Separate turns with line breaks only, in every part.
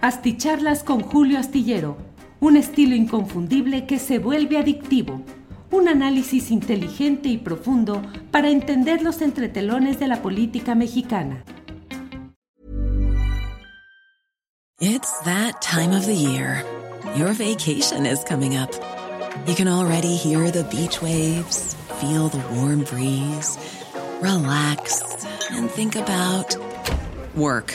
Asticharlas con Julio Astillero, un estilo inconfundible que se vuelve adictivo. Un análisis inteligente y profundo para entender los entretelones de la política mexicana.
It's that time of the year. Your vacation is coming up. You can already hear the beach waves, feel the warm breeze, relax, and think about work.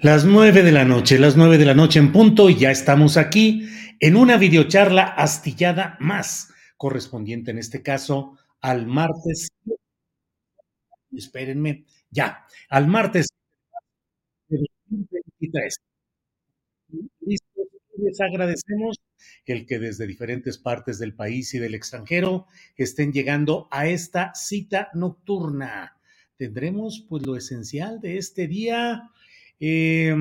Las nueve de la noche, las nueve de la noche en punto, y ya estamos aquí en una videocharla astillada más, correspondiente en este caso al martes. Espérenme, ya, al martes de 2023. Listos, les agradecemos el que desde diferentes partes del país y del extranjero estén llegando a esta cita nocturna. Tendremos pues lo esencial de este día, eh,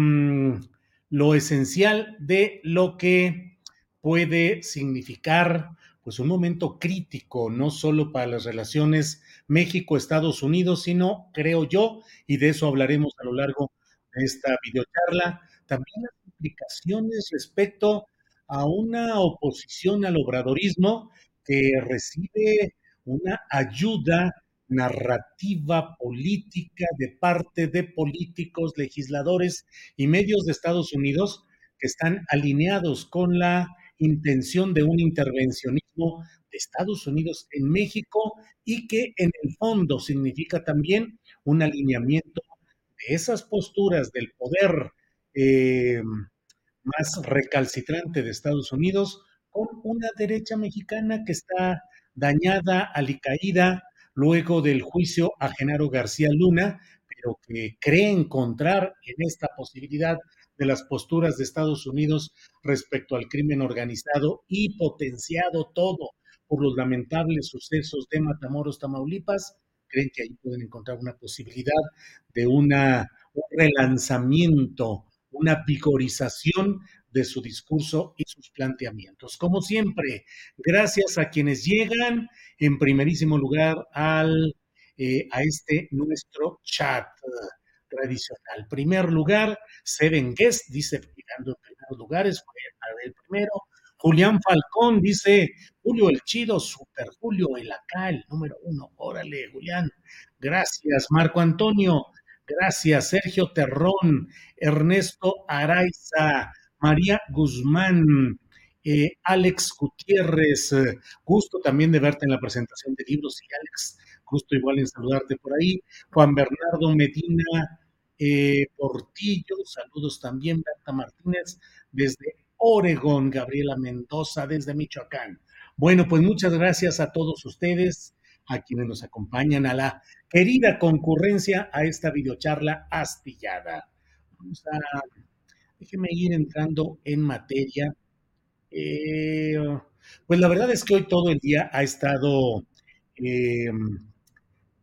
lo esencial de lo que puede significar pues un momento crítico, no solo para las relaciones México-Estados Unidos, sino, creo yo, y de eso hablaremos a lo largo de esta videocharla, también las implicaciones respecto a una oposición al obradorismo que recibe una ayuda narrativa política de parte de políticos, legisladores y medios de Estados Unidos que están alineados con la intención de un intervencionismo de Estados Unidos en México y que en el fondo significa también un alineamiento de esas posturas del poder eh, más recalcitrante de Estados Unidos con una derecha mexicana que está dañada, alicaída, luego del juicio a Genaro García Luna, pero que cree encontrar en esta posibilidad de las posturas de Estados Unidos respecto al crimen organizado y potenciado todo por los lamentables sucesos de Matamoros, Tamaulipas, creen que ahí pueden encontrar una posibilidad de una, un relanzamiento, una vigorización de su discurso y sus planteamientos. Como siempre, gracias a quienes llegan, en primerísimo lugar al, eh, a este nuestro chat tradicional. Primer lugar, Seven Guest, dice, llegando en primeros lugares, fue el primero. Julián Falcón dice, Julio el Chido, Super Julio el acá, el número uno. Órale, Julián. Gracias, Marco Antonio. Gracias, Sergio Terrón, Ernesto Araiza, María Guzmán, eh, Alex Gutiérrez. eh, gusto también de verte en la presentación de libros y Alex, gusto igual en saludarte por ahí. Juan Bernardo Medina eh, Portillo, saludos también, Berta Martínez, desde Oregón, Gabriela Mendoza, desde Michoacán. Bueno, pues muchas gracias a todos ustedes, a quienes nos acompañan, a la querida concurrencia a esta videocharla astillada. Vamos a, déjeme ir entrando en materia. Eh, pues la verdad es que hoy todo el día ha estado eh,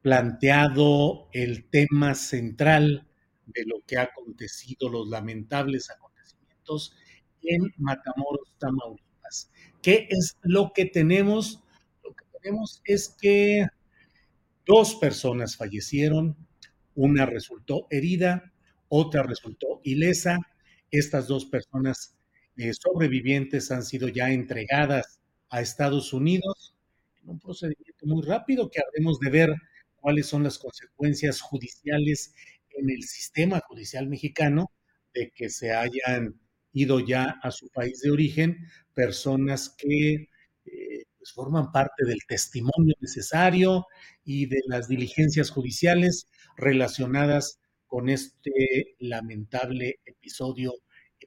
planteado el tema central de lo que ha acontecido, los lamentables acontecimientos en Matamoros, Tamaulipas. ¿Qué es lo que tenemos? Lo que tenemos es que dos personas fallecieron, una resultó herida, otra resultó ilesa. Estas dos personas eh, sobrevivientes han sido ya entregadas a Estados Unidos en un procedimiento muy rápido que habremos de ver cuáles son las consecuencias judiciales en el sistema judicial mexicano de que se hayan ido ya a su país de origen personas que eh, pues forman parte del testimonio necesario y de las diligencias judiciales relacionadas con este lamentable episodio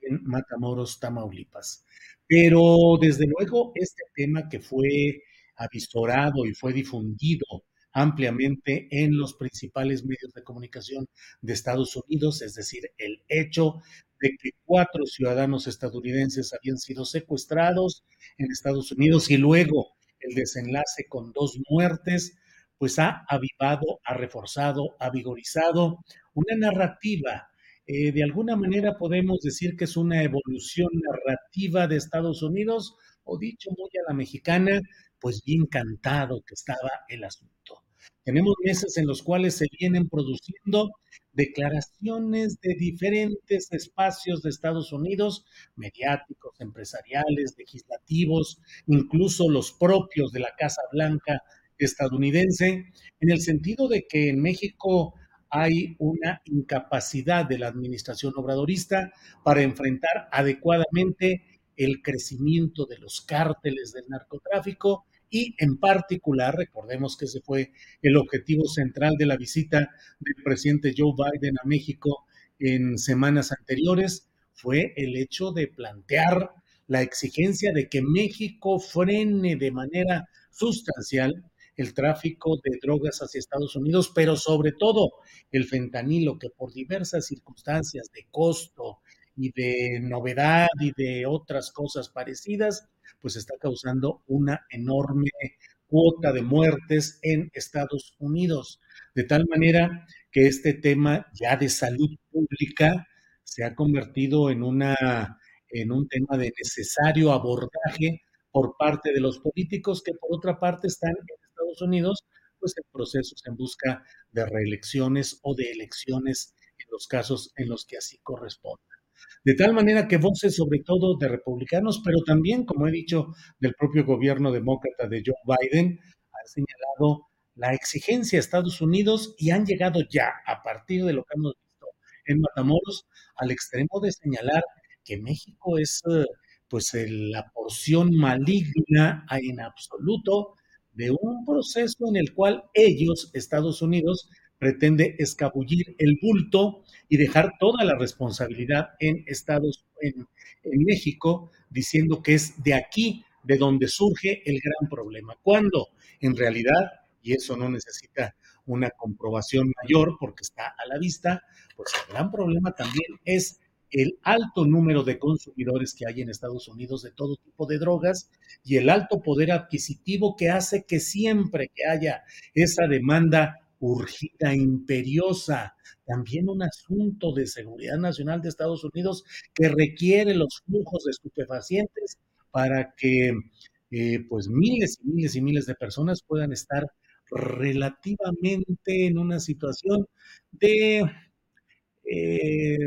en Matamoros, Tamaulipas. Pero desde luego este tema que fue avisorado y fue difundido ampliamente en los principales medios de comunicación de Estados Unidos, es decir, el hecho de que cuatro ciudadanos estadounidenses habían sido secuestrados en Estados Unidos y luego el desenlace con dos muertes, pues ha avivado, ha reforzado, ha vigorizado una narrativa. Eh, de alguna manera podemos decir que es una evolución narrativa de Estados Unidos, o dicho muy a la mexicana, pues bien cantado que estaba el asunto. Tenemos meses en los cuales se vienen produciendo declaraciones de diferentes espacios de Estados Unidos, mediáticos, empresariales, legislativos, incluso los propios de la Casa Blanca estadounidense, en el sentido de que en México hay una incapacidad de la administración obradorista para enfrentar adecuadamente el crecimiento de los cárteles del narcotráfico y en particular, recordemos que ese fue el objetivo central de la visita del presidente Joe Biden a México en semanas anteriores, fue el hecho de plantear la exigencia de que México frene de manera sustancial el tráfico de drogas hacia Estados Unidos, pero sobre todo el fentanilo, que por diversas circunstancias de costo y de novedad y de otras cosas parecidas, pues está causando una enorme cuota de muertes en Estados Unidos. De tal manera que este tema ya de salud pública se ha convertido en, una, en un tema de necesario abordaje por parte de los políticos que por otra parte están en Estados Unidos pues en procesos en busca de reelecciones o de elecciones en los casos en los que así corresponda. De tal manera que voces sobre todo de republicanos, pero también, como he dicho, del propio gobierno demócrata de Joe Biden, han señalado la exigencia de Estados Unidos y han llegado ya, a partir de lo que hemos visto en Matamoros, al extremo de señalar que México es eh, pues la porción maligna en absoluto de un proceso en el cual ellos, Estados Unidos, pretende escabullir el bulto y dejar toda la responsabilidad en Estados en, en México, diciendo que es de aquí de donde surge el gran problema. Cuando en realidad, y eso no necesita una comprobación mayor porque está a la vista, pues el gran problema también es el alto número de consumidores que hay en Estados Unidos de todo tipo de drogas y el alto poder adquisitivo que hace que siempre que haya esa demanda urgida, imperiosa, también un asunto de seguridad nacional de Estados Unidos que requiere los flujos de estupefacientes para que eh, pues miles y miles y miles de personas puedan estar relativamente en una situación de, eh,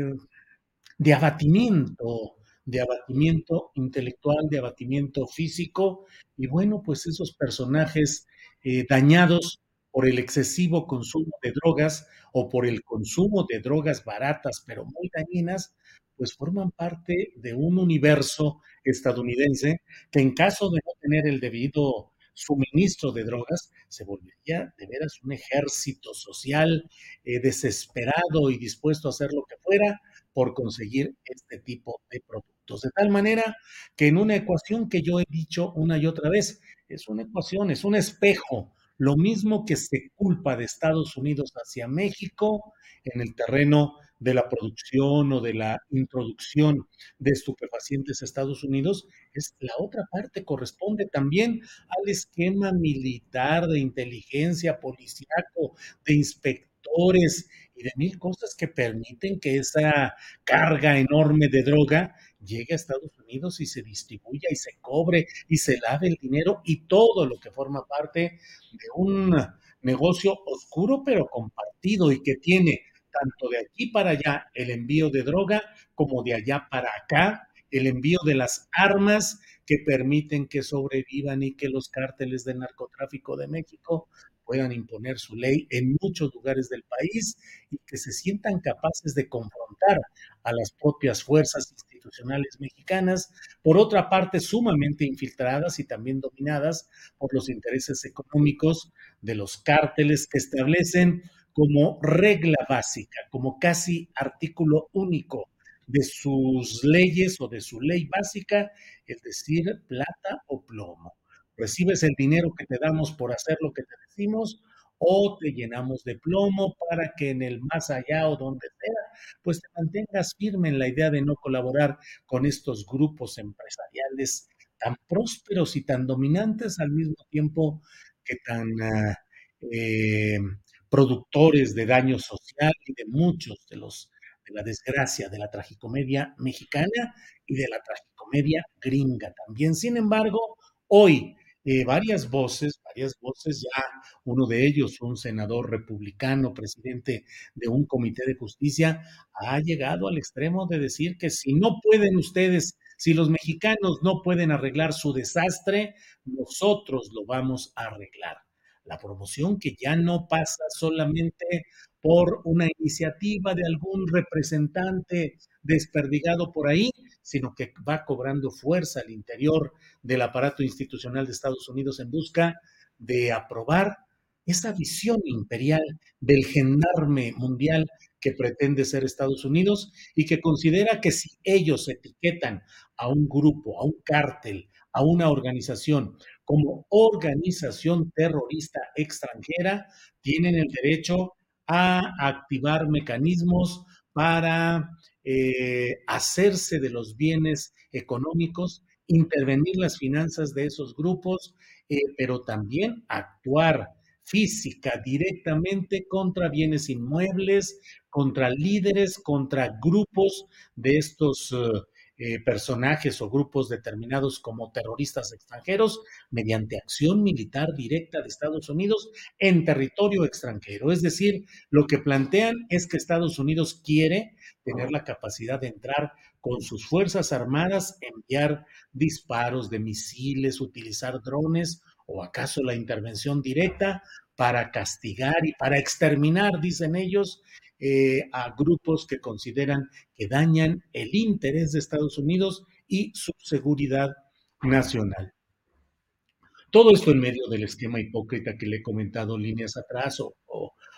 de abatimiento, de abatimiento intelectual, de abatimiento físico, y bueno, pues esos personajes eh, dañados por el excesivo consumo de drogas o por el consumo de drogas baratas pero muy dañinas, pues forman parte de un universo estadounidense que en caso de no tener el debido suministro de drogas, se volvería de veras un ejército social eh, desesperado y dispuesto a hacer lo que fuera por conseguir este tipo de productos. De tal manera que en una ecuación que yo he dicho una y otra vez, es una ecuación, es un espejo lo mismo que se culpa de Estados Unidos hacia México en el terreno de la producción o de la introducción de estupefacientes a Estados Unidos, es la otra parte, corresponde también al esquema militar de inteligencia, policíaco, de inspectores y de mil cosas que permiten que esa carga enorme de droga llegue a Estados Unidos y se distribuya y se cobre y se lave el dinero y todo lo que forma parte de un negocio oscuro pero compartido y que tiene tanto de aquí para allá el envío de droga como de allá para acá el envío de las armas que permiten que sobrevivan y que los cárteles del narcotráfico de México puedan imponer su ley en muchos lugares del país y que se sientan capaces de confrontar a las propias fuerzas institucionales mexicanas, por otra parte sumamente infiltradas y también dominadas por los intereses económicos de los cárteles que establecen como regla básica, como casi artículo único de sus leyes o de su ley básica, es decir, plata o plomo. Recibes el dinero que te damos por hacer lo que te decimos o te llenamos de plomo para que en el más allá o donde sea, pues te mantengas firme en la idea de no colaborar con estos grupos empresariales tan prósperos y tan dominantes al mismo tiempo que tan ah, eh, productores de daño social y de muchos de los de la desgracia de la tragicomedia mexicana y de la tragicomedia gringa también. Sin embargo, hoy eh, varias voces, varias voces, ya uno de ellos, un senador republicano, presidente de un comité de justicia, ha llegado al extremo de decir que si no pueden ustedes, si los mexicanos no pueden arreglar su desastre, nosotros lo vamos a arreglar. La promoción que ya no pasa solamente por una iniciativa de algún representante desperdigado por ahí, sino que va cobrando fuerza al interior del aparato institucional de Estados Unidos en busca de aprobar esa visión imperial del gendarme mundial que pretende ser Estados Unidos y que considera que si ellos etiquetan a un grupo, a un cártel, a una organización como organización terrorista extranjera, tienen el derecho a activar mecanismos para eh, hacerse de los bienes económicos, intervenir las finanzas de esos grupos, eh, pero también actuar física directamente contra bienes inmuebles, contra líderes, contra grupos de estos uh, eh, personajes o grupos determinados como terroristas extranjeros mediante acción militar directa de Estados Unidos en territorio extranjero. Es decir, lo que plantean es que Estados Unidos quiere tener la capacidad de entrar con sus Fuerzas Armadas, enviar disparos de misiles, utilizar drones o acaso la intervención directa para castigar y para exterminar, dicen ellos, eh, a grupos que consideran que dañan el interés de Estados Unidos y su seguridad nacional. Todo esto en medio del esquema hipócrita que le he comentado líneas atrás o,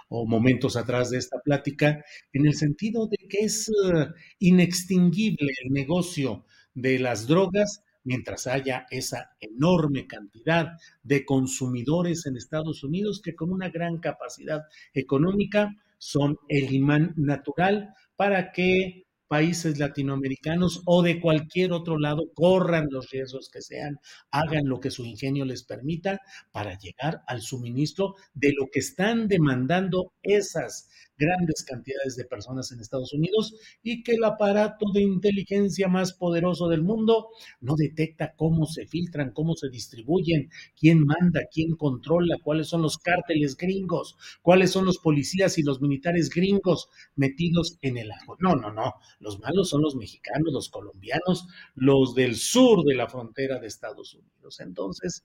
momentos atrás de esta plática, en el sentido de que es uh, inextinguible el negocio de las drogas mientras haya esa enorme cantidad de consumidores en Estados Unidos que con una gran capacidad económica son el imán natural para que países latinoamericanos o de cualquier otro lado corran los riesgos que sean, hagan lo que su ingenio les permita para llegar al suministro de lo que están demandando esas grandes cantidades de personas en Estados Unidos y que el aparato de inteligencia más poderoso del mundo no detecta cómo se filtran, cómo se distribuyen, quién manda, quién controla, cuáles son los cárteles gringos, cuáles son los policías y los militares gringos metidos en el ajo. No, no, no. Los malos son los mexicanos, los colombianos, los del sur de la frontera de Estados Unidos. Entonces,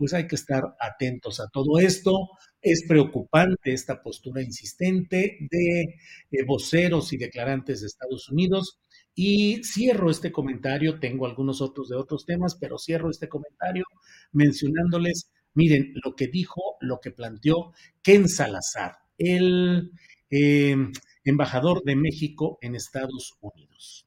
pues hay que estar atentos a todo esto. Es preocupante esta postura insistente de, voceros y declarantes de Estados Unidos. Y cierro este comentario, tengo algunos otros de otros temas, pero cierro este comentario mencionándoles, miren, lo que dijo, lo que planteó Ken Salazar, el eh, embajador de México en Estados Unidos.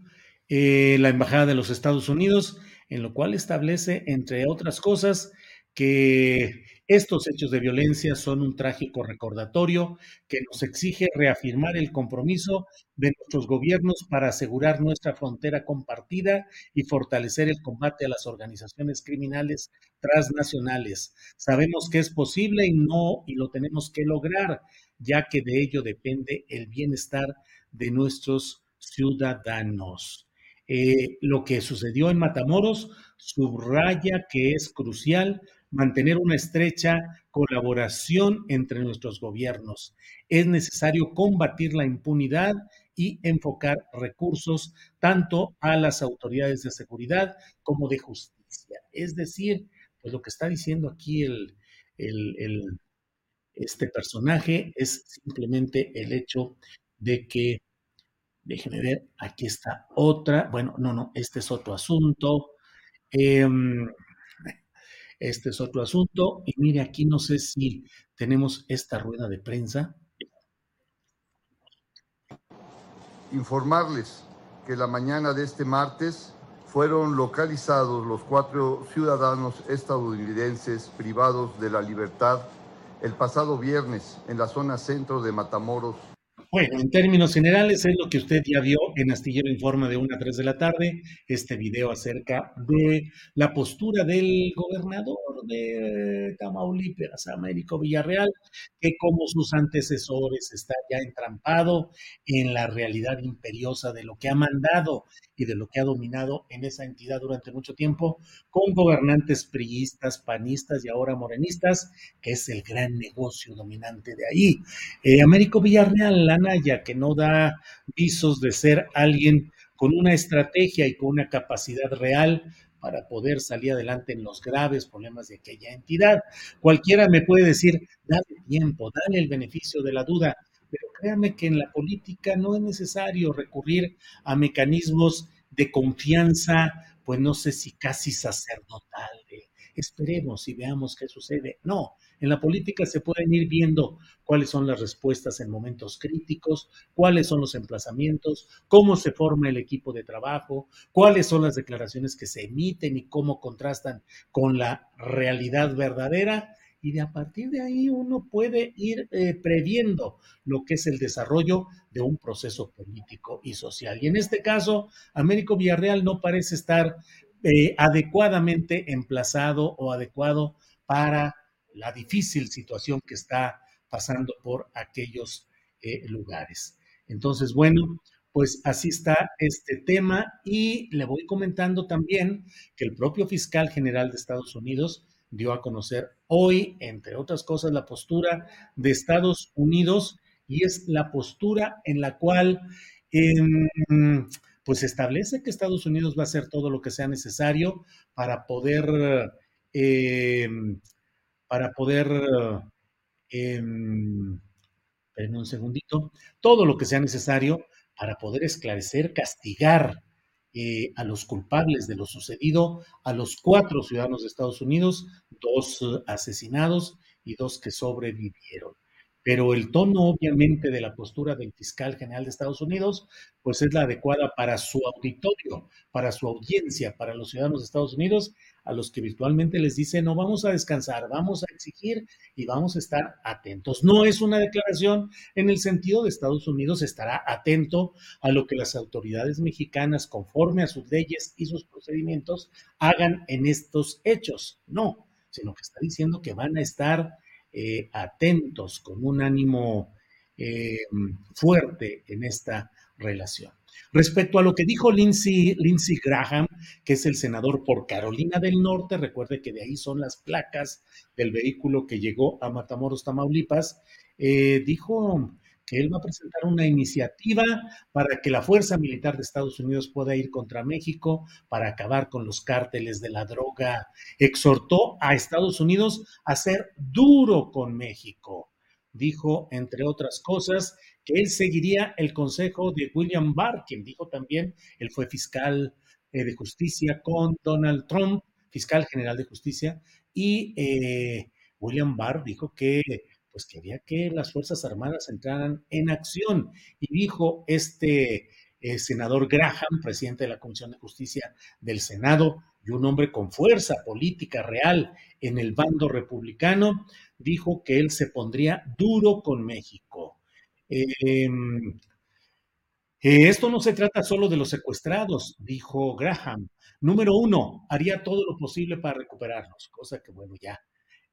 Eh, la Embajada de los Estados Unidos, en lo cual establece, entre otras cosas, que estos hechos de violencia son un trágico recordatorio que nos exige reafirmar el compromiso de nuestros gobiernos para asegurar nuestra frontera compartida y fortalecer el combate a las organizaciones criminales transnacionales. Sabemos que es posible y no y lo tenemos que lograr, ya que de ello depende el bienestar de nuestros ciudadanos. Eh, lo que sucedió en Matamoros subraya que es crucial mantener una estrecha colaboración entre nuestros gobiernos. Es necesario combatir la impunidad y enfocar recursos tanto a las autoridades de seguridad como de justicia. Es decir, pues lo que está diciendo aquí el, este personaje es simplemente el hecho de que Déjenme ver, aquí está otra. Bueno, no, no, este es otro asunto. Eh, este es otro asunto. Y mire, aquí no sé si tenemos esta rueda de prensa.
Informarles que la mañana de este martes fueron localizados los cuatro ciudadanos estadounidenses privados de la libertad el pasado viernes en la zona centro de Matamoros,
bueno, en términos generales es lo que usted ya vio en Astillero Informa de 1 a 3 de la tarde, este video acerca de la postura del gobernador de Tamaulipas, Américo Villarreal, que como sus antecesores está ya entrampado en la realidad imperiosa de lo que ha mandado y de lo que ha dominado en esa entidad durante mucho tiempo, con gobernantes priistas, panistas y ahora morenistas, que es el gran negocio dominante de ahí. Eh, Américo Villarreal, la Naya, que no da visos de ser alguien con una estrategia y con una capacidad real para poder salir adelante en los graves problemas de aquella entidad. Cualquiera me puede decir, dale tiempo, dale el beneficio de la duda, pero créame que en la política no es necesario recurrir a mecanismos de confianza, pues no sé si casi sacerdotal, esperemos y veamos qué sucede. No, en la política se pueden ir viendo cuáles son las respuestas en momentos críticos, cuáles son los emplazamientos, cómo se forma el equipo de trabajo, cuáles son las declaraciones que se emiten y cómo contrastan con la realidad verdadera. Y de a partir de ahí uno puede ir eh, previendo lo que es el desarrollo de un proceso político y social. Y en este caso, Américo Villarreal no parece estar eh, adecuadamente emplazado o adecuado para la difícil situación que está pasando por aquellos eh, lugares. Entonces, bueno, pues así está este tema y le voy comentando también que el propio fiscal general de Estados Unidos dio a conocer hoy, entre otras cosas, la postura de Estados Unidos y es la postura en la cual eh, pues establece que Estados Unidos va a hacer todo lo que sea necesario para poder eh, para poder, eh, un segundito, todo lo que sea necesario para poder esclarecer, castigar eh, a los culpables de lo sucedido, a los cuatro ciudadanos de Estados Unidos, dos uh, asesinados y dos que sobrevivieron pero el tono obviamente de la postura del fiscal general de Estados Unidos, pues es la adecuada para su auditorio, para su audiencia, para los ciudadanos de Estados Unidos, a los que virtualmente les dice, no vamos a descansar, vamos a exigir y vamos a estar atentos. No es una declaración en el sentido de Estados Unidos estará atento a lo que las autoridades mexicanas, conforme a sus leyes y sus procedimientos, hagan en estos hechos. No, sino que está diciendo que van a estar eh, atentos, con un ánimo eh, fuerte en esta relación. Respecto a lo que dijo Lindsey, Lindsey Graham, que es el senador por Carolina del Norte, recuerde que de ahí son las placas del vehículo que llegó a Matamoros, Tamaulipas, eh, dijo él va a presentar una iniciativa para que la Fuerza Militar de Estados Unidos pueda ir contra México para acabar con los cárteles de la droga. Exhortó a Estados Unidos a ser duro con México. Dijo, entre otras cosas, que él seguiría el consejo de William Barr, quien dijo también, él fue fiscal eh, de justicia con Donald Trump, fiscal general de justicia, y eh, William Barr dijo que pues quería que las Fuerzas Armadas entraran en acción. Y dijo este eh, senador Graham, presidente de la Comisión de Justicia del Senado, y un hombre con fuerza política real en el bando republicano, dijo que él se pondría duro con México. Em, eh, esto no se trata solo de los secuestrados, dijo Graham. Número uno, haría todo lo posible para recuperarlos, cosa que bueno, ya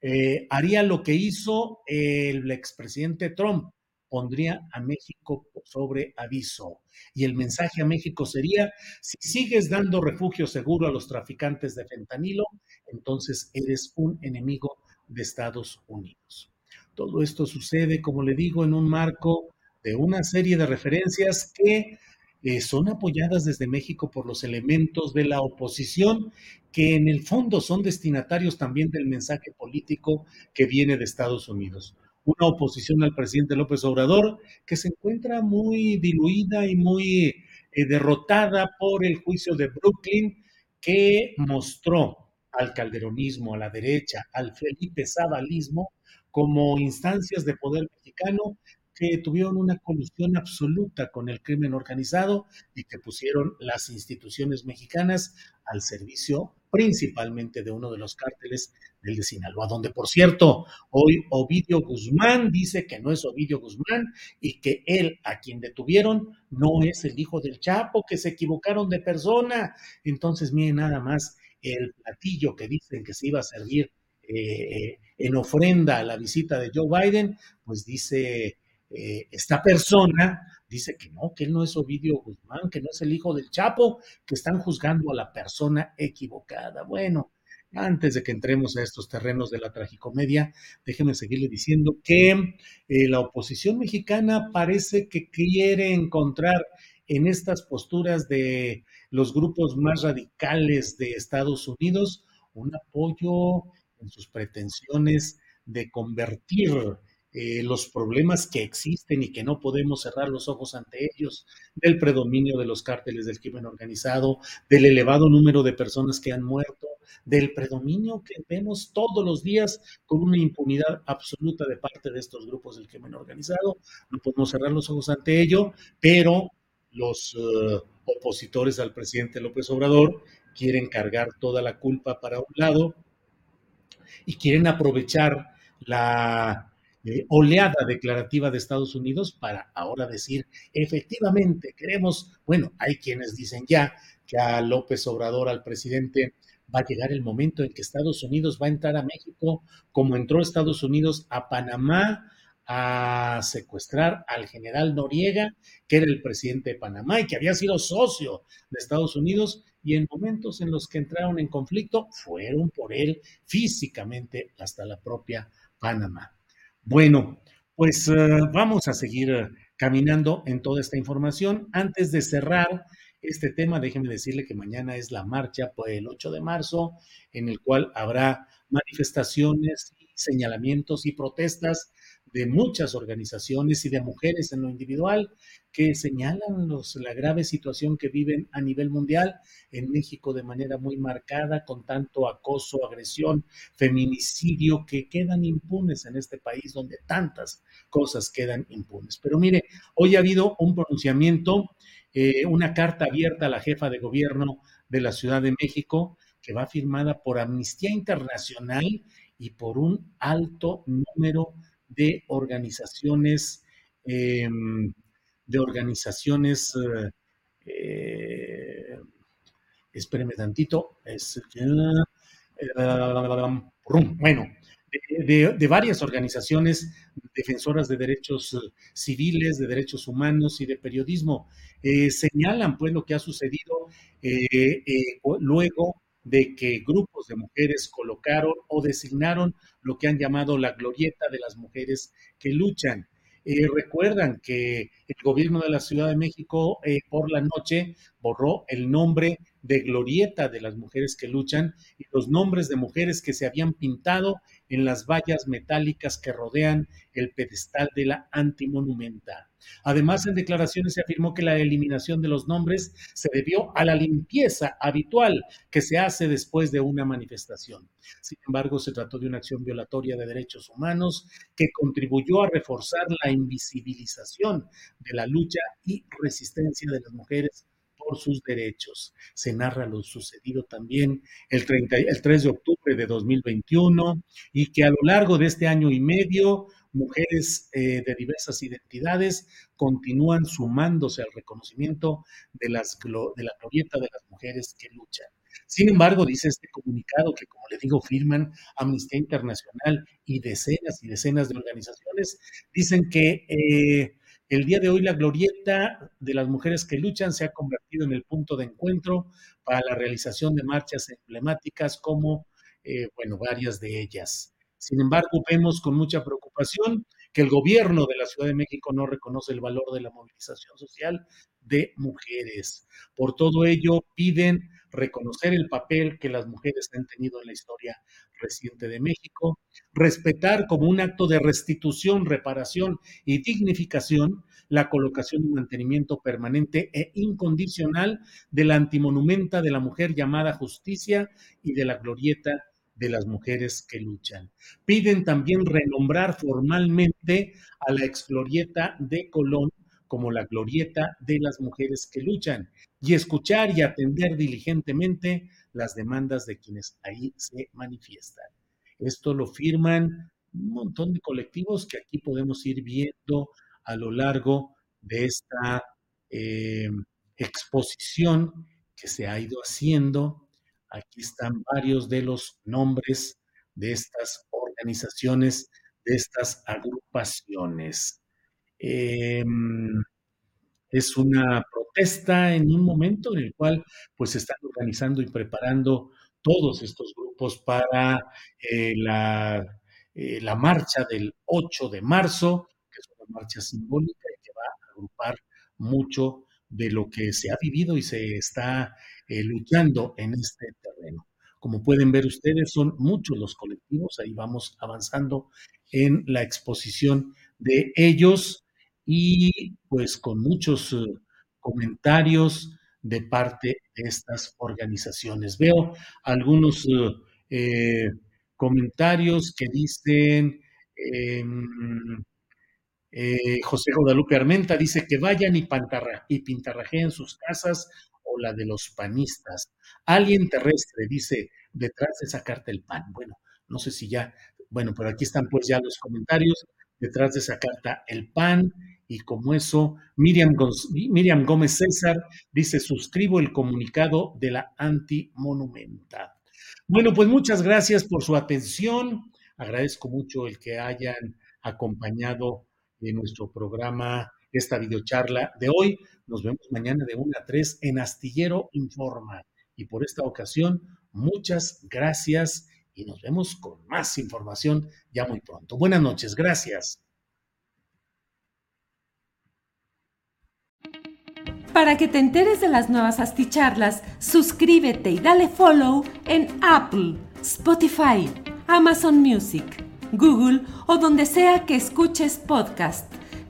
eh, haría lo que hizo el expresidente Trump, pondría a México sobre aviso. Y el mensaje a México sería, si sigues dando refugio seguro a los traficantes de fentanilo, entonces eres un enemigo de Estados Unidos. Todo esto sucede, como le digo, en un marco de una serie de referencias que eh, son apoyadas desde México por los elementos de la oposición, que en el fondo son destinatarios también del mensaje político que viene de Estados Unidos. Una oposición al presidente López Obrador que se encuentra muy diluida y muy eh, derrotada por el juicio de Brooklyn que mostró al calderonismo, a la derecha, al Felipe Zabalismo como instancias de poder mexicano que tuvieron una colusión absoluta con el crimen organizado y que pusieron las instituciones mexicanas al servicio principalmente de uno de los cárteles del de Sinaloa, donde por cierto, hoy Ovidio Guzmán dice que no es Ovidio Guzmán y que él a quien detuvieron no es el hijo del Chapo, que se equivocaron de persona. Entonces, miren nada más el platillo que dicen que se iba a servir eh, en ofrenda a la visita de Joe Biden, pues dice eh, esta persona dice que no, que él no es Ovidio Guzmán, que no es el hijo del Chapo, que están juzgando a la persona equivocada. Bueno, antes de que entremos a estos terrenos de la tragicomedia, déjeme seguirle diciendo que eh, la oposición mexicana parece que quiere encontrar en estas posturas de los grupos más radicales de Estados Unidos un apoyo en sus pretensiones de convertir eh, los problemas que existen y que no podemos cerrar los ojos ante ellos, del predominio de los cárteles del crimen organizado, del elevado número de personas que han muerto, del predominio que vemos todos los días con una impunidad absoluta de parte de estos grupos del crimen organizado. No podemos cerrar los ojos ante ello, pero los eh, opositores al presidente López Obrador quieren cargar toda la culpa para un lado y quieren aprovechar la eh, oleada declarativa de Estados Unidos para ahora decir, efectivamente, queremos, bueno, hay quienes dicen ya que a López Obrador, al presidente, va a llegar el momento en que Estados Unidos va a entrar a México como entró Estados Unidos a Panamá a secuestrar al general Noriega, que era el presidente de Panamá y que había sido socio de Estados Unidos, y en momentos en los que entraron en conflicto, fueron por él físicamente hasta la propia Panamá. Bueno, pues eh, vamos a seguir eh, caminando en toda esta información. Antes de cerrar este tema, déjeme decirle que mañana es la marcha el 8 de marzo, en el cual habrá manifestaciones, señalamientos y protestas de muchas organizaciones y de mujeres en lo individual que señalan los, la grave situación que viven a nivel mundial, en México de manera muy marcada, con tanto acoso, agresión, feminicidio que quedan impunes en este país donde tantas cosas quedan impunes. Pero mire, hoy ha habido un pronunciamiento, eh, una carta abierta a la jefa de gobierno de la Ciudad de México, que va firmada por Amnistía Internacional y por un alto número de organizaciones, em, de organizaciones, eh, eh, espéreme tantito, es, eh, bueno, de, varias organizaciones defensoras de derechos civiles, de derechos humanos y de periodismo. señalan pues lo que ha sucedido luego de que grupos de mujeres colocaron o designaron lo que han llamado la glorieta de las mujeres que luchan. Eh, recuerdan que el gobierno de la Ciudad de México eh, por la noche borró el nombre de glorieta de las mujeres que luchan y los nombres de mujeres que se habían pintado en las vallas metálicas que rodean el pedestal de la antimonumenta. Además, en declaraciones se afirmó que la eliminación de los nombres se debió a la limpieza habitual que se hace después de una manifestación. Sin embargo, se trató de una acción violatoria de derechos humanos que contribuyó a reforzar la invisibilización de la lucha y resistencia de las mujeres por sus derechos. Se narra lo sucedido también el, 3 de octubre de 2021 y que a lo largo de este año y medio mujeres eh, de diversas identidades continúan sumándose al reconocimiento de, las, de la glorieta de las mujeres que luchan. Sin embargo, dice este comunicado que, como le digo, firman Amnistía Internacional y decenas y decenas de organizaciones, dicen que eh, el día de hoy la glorieta de las mujeres que luchan se ha convertido en el punto de encuentro para la realización de marchas emblemáticas como, eh, bueno, varias de ellas. Sin embargo, vemos con mucha preocupación que el gobierno de la Ciudad de México no reconoce el valor de la movilización social de mujeres. Por todo ello, piden reconocer el papel que las mujeres han tenido en la historia reciente de México, respetar como un acto de restitución, reparación y dignificación la colocación y mantenimiento permanente e incondicional de la antimonumenta de la mujer llamada justicia y de la glorieta de las mujeres que luchan. Piden también renombrar formalmente a la exglorieta de Colón como la glorieta de las mujeres que luchan y escuchar y atender diligentemente las demandas de quienes ahí se manifiestan. Esto lo firman un montón de colectivos que aquí podemos ir viendo a lo largo de esta eh, exposición que se ha ido haciendo. Aquí están varios de los nombres de estas organizaciones, de estas agrupaciones. Em, es una protesta en un momento en el cual pues se están organizando y preparando todos estos grupos para eh, la, eh, la, marcha del 8 de marzo, que es una marcha simbólica y que va a agrupar mucho de lo que se ha vivido y se está eh, luchando en este terreno. Como pueden ver ustedes, son muchos los colectivos, ahí vamos avanzando en la exposición de ellos y pues con muchos eh, comentarios de parte de estas organizaciones. Veo algunos eh, comentarios que dicen, em, José Guadalupe Armenta dice que vayan y, pantarra, y pintarrajeen sus casas o la de los panistas. Alguien terrestre dice, detrás de sacarte el pan. Bueno, no sé si ya, bueno, pero aquí están pues ya los comentarios, detrás de esa carta el pan, y como eso, Miriam, Miriam Gómez César dice, suscribo el comunicado de la antimonumenta. Bueno, pues muchas gracias por su atención. Agradezco mucho el que hayan acompañado en nuestro programa, esta videocharla de hoy. Nos vemos mañana de 1 a 3 en Astillero Informa. Y por esta ocasión, muchas gracias y nos vemos con más información ya muy pronto. Buenas noches, gracias.
Para que te enteres de las nuevas asticharlas, suscríbete y dale follow en Apple, Spotify, Amazon Music, Google o donde sea que escuches podcast.